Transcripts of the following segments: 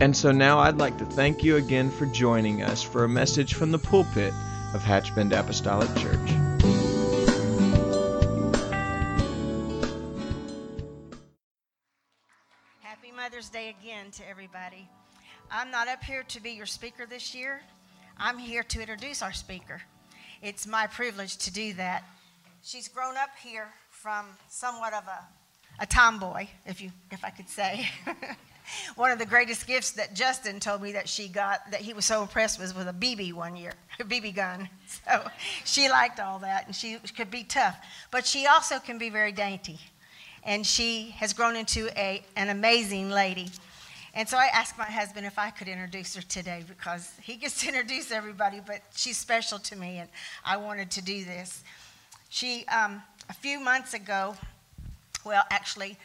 And so now I'd like to thank you again for joining us for a message from the pulpit of Hatchbend Apostolic Church. Happy Mother's Day again to everybody. I'm not up here to be your speaker this year. I'm here to introduce our speaker. It's my privilege to do that. She's grown up here from somewhat of a, a tomboy, if you if I could say. one of the greatest gifts that Justin told me that she got that he was so impressed with was a BB one year, a BB gun. So she liked all that and she could be tough, but she also can be very dainty. And she has grown into a, an amazing lady. And so I asked my husband if I could introduce her today because he gets to introduce everybody, but she's special to me and I wanted to do this. She, um, a few months ago, well, actually,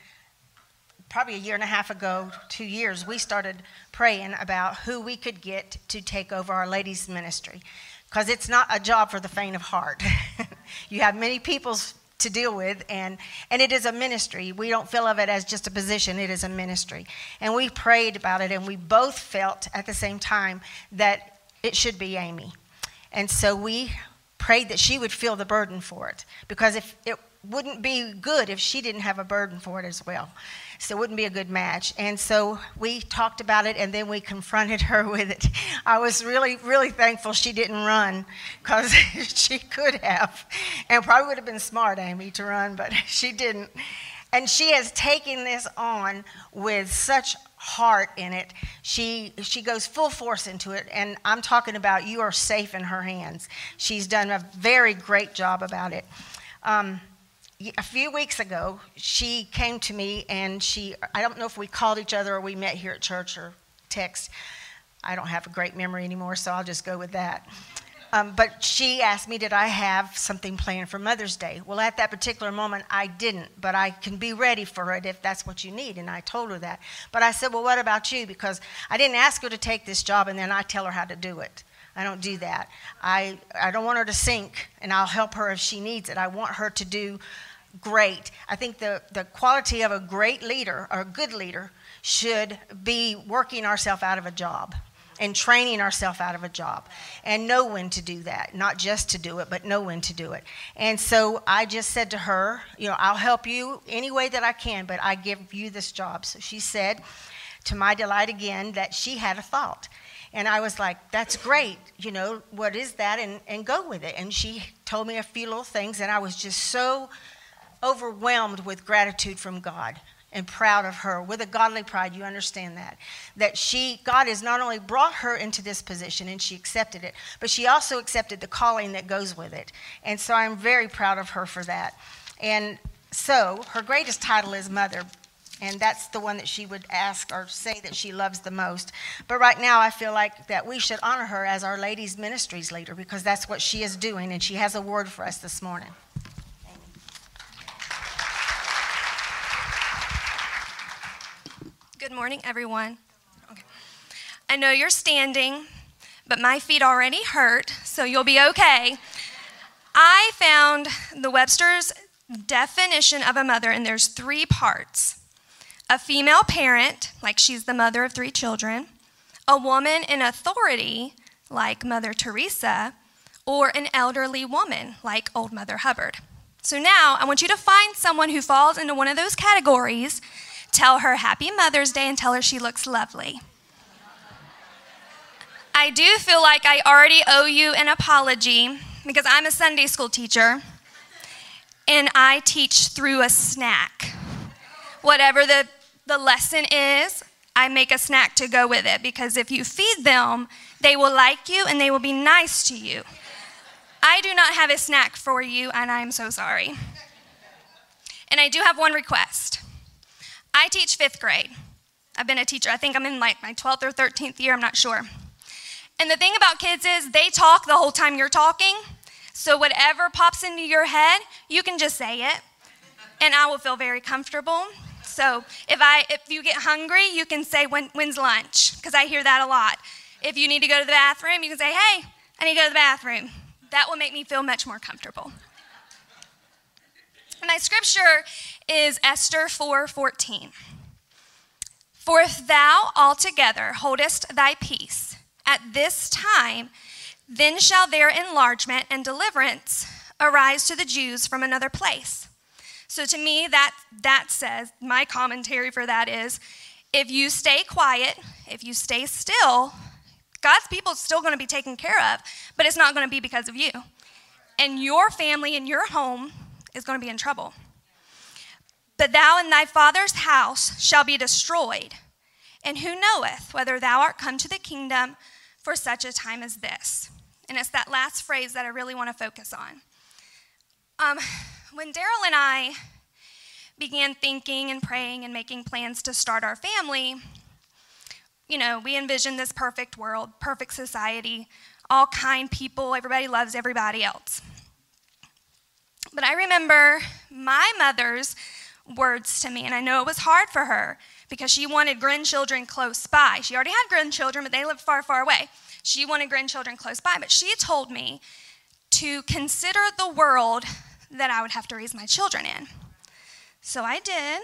probably a year and a half ago, two years, we started praying about who we could get to take over our ladies' ministry. Because it's not a job for the faint of heart. you have many people to deal with, and, and it is a ministry. We don't feel of it as just a position, it is a ministry. And we prayed about it, and we both felt at the same time that it should be Amy. And so we prayed that she would feel the burden for it, because if it wouldn't be good if she didn't have a burden for it as well. So it wouldn't be a good match. And so we talked about it and then we confronted her with it. I was really, really thankful she didn't run because she could have. And probably would have been smart, Amy, to run, but she didn't. And she has taken this on with such heart in it. She she goes full force into it, and I'm talking about you are safe in her hands. She's done a very great job about it. Um, a few weeks ago, she came to me and she, I don't know if we called each other or we met here at church or text. I don't have a great memory anymore, so I'll just go with that. Um, but she asked me, Did I have something planned for Mother's Day? Well, at that particular moment, I didn't, but I can be ready for it if that's what you need. And I told her that. But I said, Well, what about you? Because I didn't ask her to take this job and then I tell her how to do it. I don't do that. I, I don't want her to sink, and I'll help her if she needs it. I want her to do great. I think the, the quality of a great leader or a good leader should be working ourselves out of a job and training ourselves out of a job and know when to do that not just to do it but know when to do it and so i just said to her you know i'll help you any way that i can but i give you this job so she said to my delight again that she had a thought and I was like, that's great. You know, what is that? And, and go with it. And she told me a few little things, and I was just so overwhelmed with gratitude from God and proud of her with a godly pride you understand that that she god has not only brought her into this position and she accepted it but she also accepted the calling that goes with it and so i'm very proud of her for that and so her greatest title is mother and that's the one that she would ask or say that she loves the most. But right now, I feel like that we should honor her as our ladies' ministries leader because that's what she is doing, and she has a word for us this morning. Good morning, everyone. Okay. I know you're standing, but my feet already hurt, so you'll be okay. I found the Webster's definition of a mother, and there's three parts a female parent, like she's the mother of three children, a woman in authority, like Mother Teresa, or an elderly woman, like Old Mother Hubbard. So now I want you to find someone who falls into one of those categories, tell her Happy Mother's Day, and tell her she looks lovely. I do feel like I already owe you an apology because I'm a Sunday school teacher and I teach through a snack. Whatever the the lesson is I make a snack to go with it because if you feed them, they will like you and they will be nice to you. I do not have a snack for you, and I'm so sorry. And I do have one request. I teach fifth grade. I've been a teacher. I think I'm in like my 12th or 13th year, I'm not sure. And the thing about kids is they talk the whole time you're talking. So whatever pops into your head, you can just say it. And I will feel very comfortable. So if I if you get hungry, you can say when, when's lunch because I hear that a lot. If you need to go to the bathroom, you can say, "Hey, I need to go to the bathroom." That will make me feel much more comfortable. My scripture is Esther 4:14. For if thou altogether holdest thy peace at this time, then shall their enlargement and deliverance arise to the Jews from another place. So to me, that, that says, my commentary for that is if you stay quiet, if you stay still, God's people is still going to be taken care of, but it's not going to be because of you. And your family and your home is going to be in trouble. But thou and thy father's house shall be destroyed. And who knoweth whether thou art come to the kingdom for such a time as this? And it's that last phrase that I really want to focus on. Um, when Daryl and I began thinking and praying and making plans to start our family, you know, we envisioned this perfect world, perfect society, all kind people, everybody loves everybody else. But I remember my mother's words to me, and I know it was hard for her because she wanted grandchildren close by. She already had grandchildren, but they lived far, far away. She wanted grandchildren close by, but she told me to consider the world that I would have to raise my children in. So I did,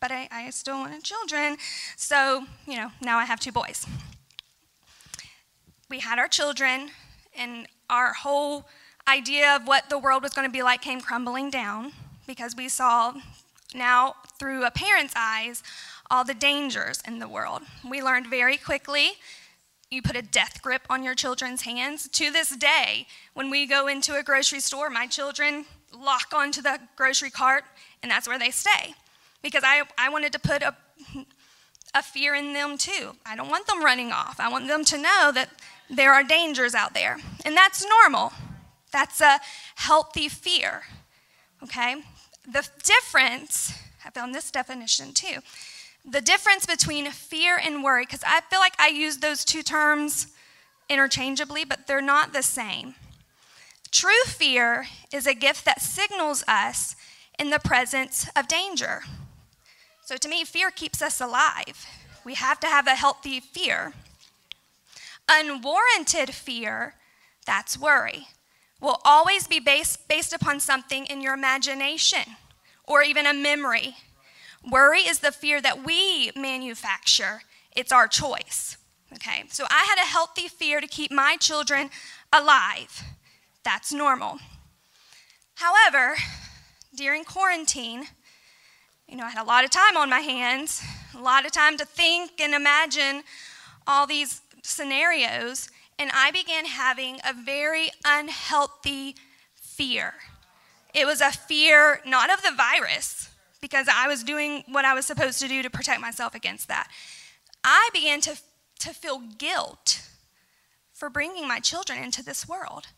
but I, I still wanted children. So, you know, now I have two boys. We had our children, and our whole idea of what the world was going to be like came crumbling down because we saw now through a parent's eyes all the dangers in the world. We learned very quickly you put a death grip on your children's hands. To this day, when we go into a grocery store, my children lock onto the grocery cart, and that's where they stay. Because I, I wanted to put a, a fear in them too. I don't want them running off. I want them to know that there are dangers out there. And that's normal. That's a healthy fear. Okay? The difference, I found this definition too. The difference between fear and worry, because I feel like I use those two terms interchangeably, but they're not the same. True fear is a gift that signals us in the presence of danger. So to me, fear keeps us alive. We have to have a healthy fear. Unwarranted fear, that's worry, will always be based, based upon something in your imagination or even a memory. Worry is the fear that we manufacture, it's our choice. Okay, so I had a healthy fear to keep my children alive. That's normal. However, during quarantine, you know, I had a lot of time on my hands, a lot of time to think and imagine all these scenarios, and I began having a very unhealthy fear. It was a fear not of the virus, because I was doing what I was supposed to do to protect myself against that. I began to, to feel guilt for bringing my children into this world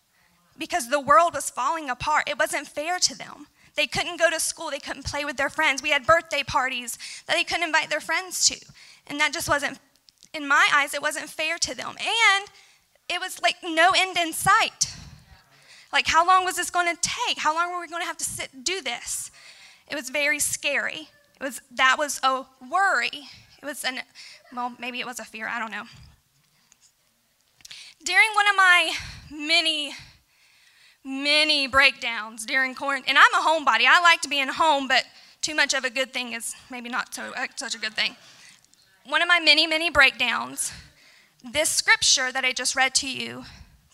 because the world was falling apart. It wasn't fair to them. They couldn't go to school, they couldn't play with their friends. We had birthday parties that they couldn't invite their friends to. And that just wasn't, in my eyes, it wasn't fair to them. And it was like no end in sight. Like, how long was this going to take? How long were we going to have to sit do this? It was very scary. It was that was a worry. It was an well, maybe it was a fear. I don't know. During one of my many many breakdowns during quarantine. And I'm a homebody. I like to be in home, but too much of a good thing is maybe not so, uh, such a good thing. One of my many, many breakdowns, this scripture that I just read to you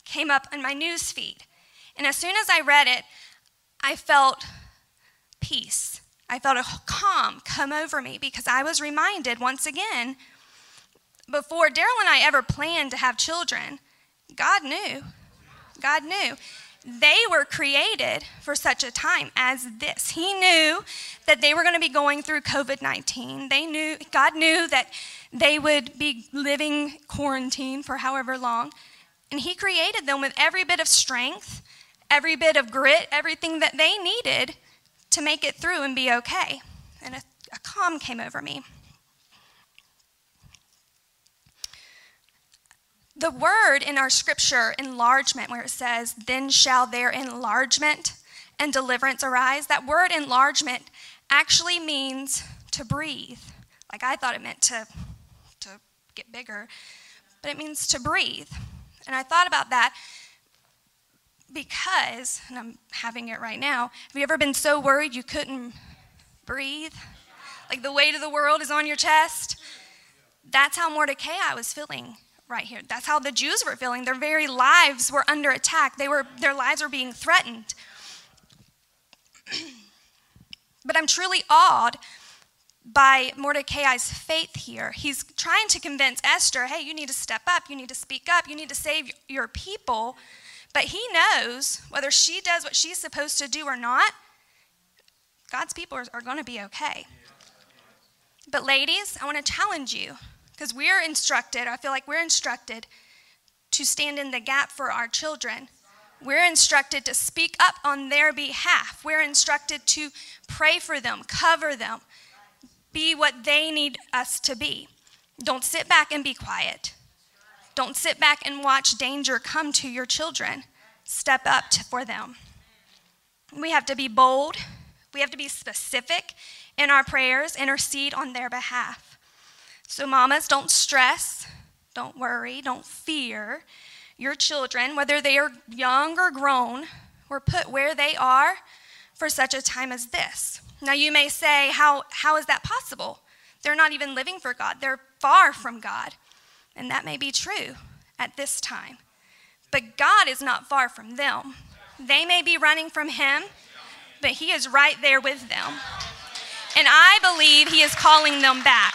came up in my news feed. And as soon as I read it, I felt peace. I felt a calm come over me because I was reminded once again before Daryl and I ever planned to have children, God knew. God knew. They were created for such a time as this. He knew that they were going to be going through COVID 19. They knew, God knew that they would be living quarantine for however long. And He created them with every bit of strength, every bit of grit, everything that they needed to make it through and be okay. And a, a calm came over me. The word in our scripture, enlargement, where it says, then shall their enlargement and deliverance arise, that word enlargement actually means to breathe. Like I thought it meant to, to get bigger, but it means to breathe. And I thought about that because, and I'm having it right now, have you ever been so worried you couldn't breathe? Like the weight of the world is on your chest? That's how Mordecai was feeling right here. That's how the Jews were feeling. Their very lives were under attack. They were, their lives were being threatened. but I'm truly awed by Mordecai's faith here. He's trying to convince Esther, hey, you need to step up, you need to speak up, you need to save your people. But he knows whether she does what she's supposed to do or not, God's people are, are going to be okay. But, ladies, I want to challenge you because we're instructed, I feel like we're instructed to stand in the gap for our children. We're instructed to speak up on their behalf. We're instructed to pray for them, cover them, be what they need us to be. Don't sit back and be quiet. Don't sit back and watch danger come to your children. Step up to, for them. We have to be bold. We have to be specific in our prayers, intercede on their behalf. So, mamas, don't stress, don't worry, don't fear. Your children, whether they are young or grown, were put where they are for such a time as this. Now, you may say, how, how is that possible? They're not even living for God, they're far from God. And that may be true at this time. But God is not far from them. They may be running from Him, but He is right there with them. And I believe He is calling them back.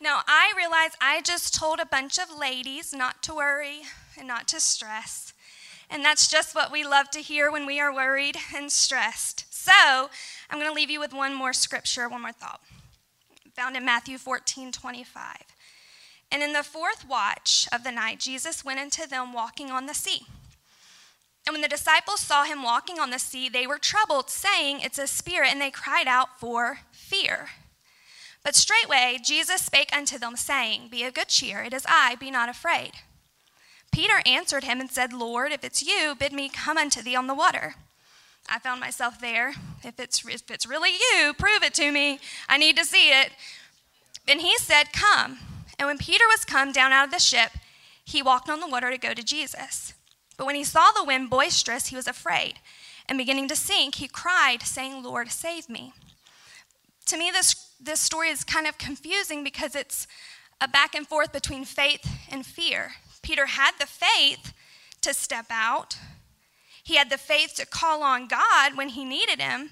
Now, I realize I just told a bunch of ladies not to worry and not to stress. And that's just what we love to hear when we are worried and stressed. So, I'm going to leave you with one more scripture, one more thought found in Matthew 14 25. And in the fourth watch of the night, Jesus went into them walking on the sea. And when the disciples saw him walking on the sea, they were troubled, saying, It's a spirit, and they cried out for fear. But straightway Jesus spake unto them, saying, Be of good cheer, it is I, be not afraid. Peter answered him and said, Lord, if it's you, bid me come unto thee on the water. I found myself there. If it's, if it's really you, prove it to me. I need to see it. And he said, Come. And when Peter was come down out of the ship, he walked on the water to go to Jesus. But when he saw the wind boisterous, he was afraid. And beginning to sink, he cried, saying, Lord, save me. To me, this, this story is kind of confusing because it's a back and forth between faith and fear. Peter had the faith to step out, he had the faith to call on God when he needed him,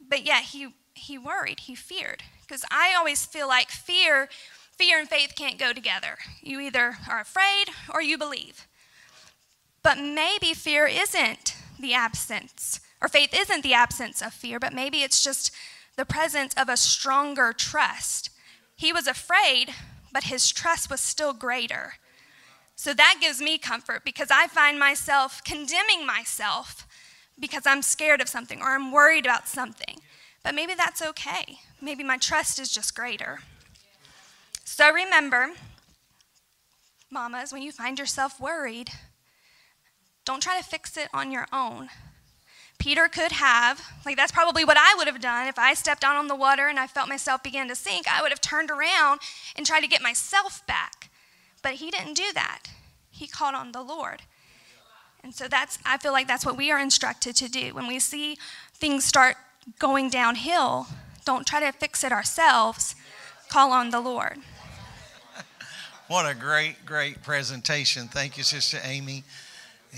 but yet he, he worried, he feared. Because I always feel like fear, fear and faith can't go together. You either are afraid or you believe. But maybe fear isn't the absence, or faith isn't the absence of fear, but maybe it's just the presence of a stronger trust. He was afraid, but his trust was still greater. So that gives me comfort because I find myself condemning myself because I'm scared of something or I'm worried about something. But maybe that's okay. Maybe my trust is just greater. So remember, mamas, when you find yourself worried, don't try to fix it on your own. Peter could have, like, that's probably what I would have done if I stepped out on the water and I felt myself begin to sink. I would have turned around and tried to get myself back. But he didn't do that. He called on the Lord. And so that's, I feel like that's what we are instructed to do. When we see things start going downhill, don't try to fix it ourselves, call on the Lord. What a great, great presentation. Thank you, Sister Amy.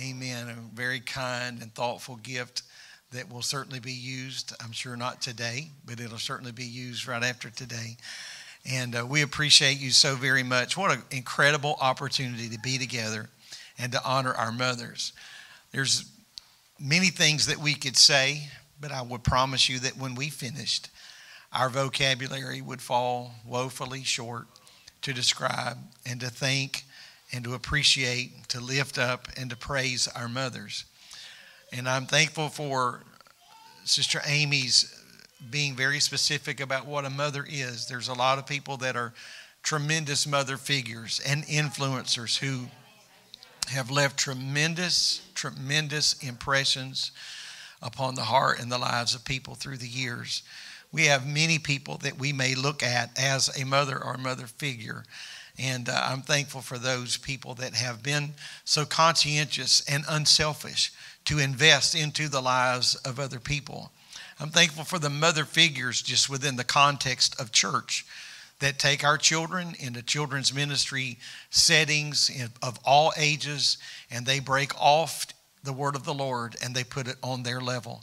Amen. A very kind and thoughtful gift that will certainly be used. I'm sure not today, but it'll certainly be used right after today. And uh, we appreciate you so very much. What an incredible opportunity to be together and to honor our mothers. There's many things that we could say, but I would promise you that when we finished, our vocabulary would fall woefully short to describe and to thank and to appreciate, to lift up and to praise our mothers. And I'm thankful for Sister Amy's being very specific about what a mother is. There's a lot of people that are tremendous mother figures and influencers who have left tremendous, tremendous impressions upon the heart and the lives of people through the years. We have many people that we may look at as a mother or mother figure. And uh, I'm thankful for those people that have been so conscientious and unselfish to invest into the lives of other people. I'm thankful for the mother figures just within the context of church that take our children into children's ministry settings of all ages and they break off the word of the Lord and they put it on their level.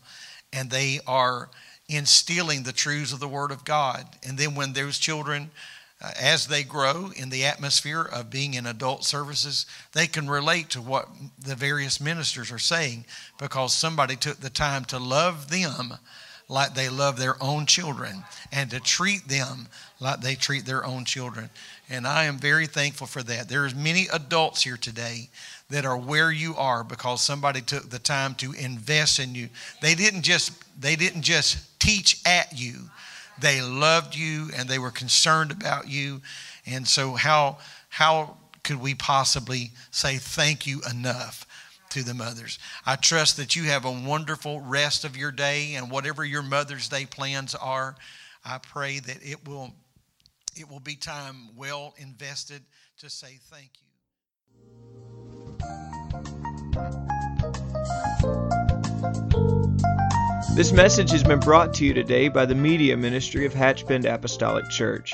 And they are instilling the truths of the word of God. And then when those children, uh, as they grow in the atmosphere of being in adult services, they can relate to what the various ministers are saying because somebody took the time to love them like they love their own children and to treat them like they treat their own children. And I am very thankful for that. There's many adults here today that are where you are because somebody took the time to invest in you. They didn't just they didn't just teach at you. They loved you and they were concerned about you. And so how how could we possibly say thank you enough to the mothers? I trust that you have a wonderful rest of your day and whatever your Mother's Day plans are, I pray that it will it will be time well invested to say thank you. This message has been brought to you today by the media ministry of Hatchbend Apostolic Church.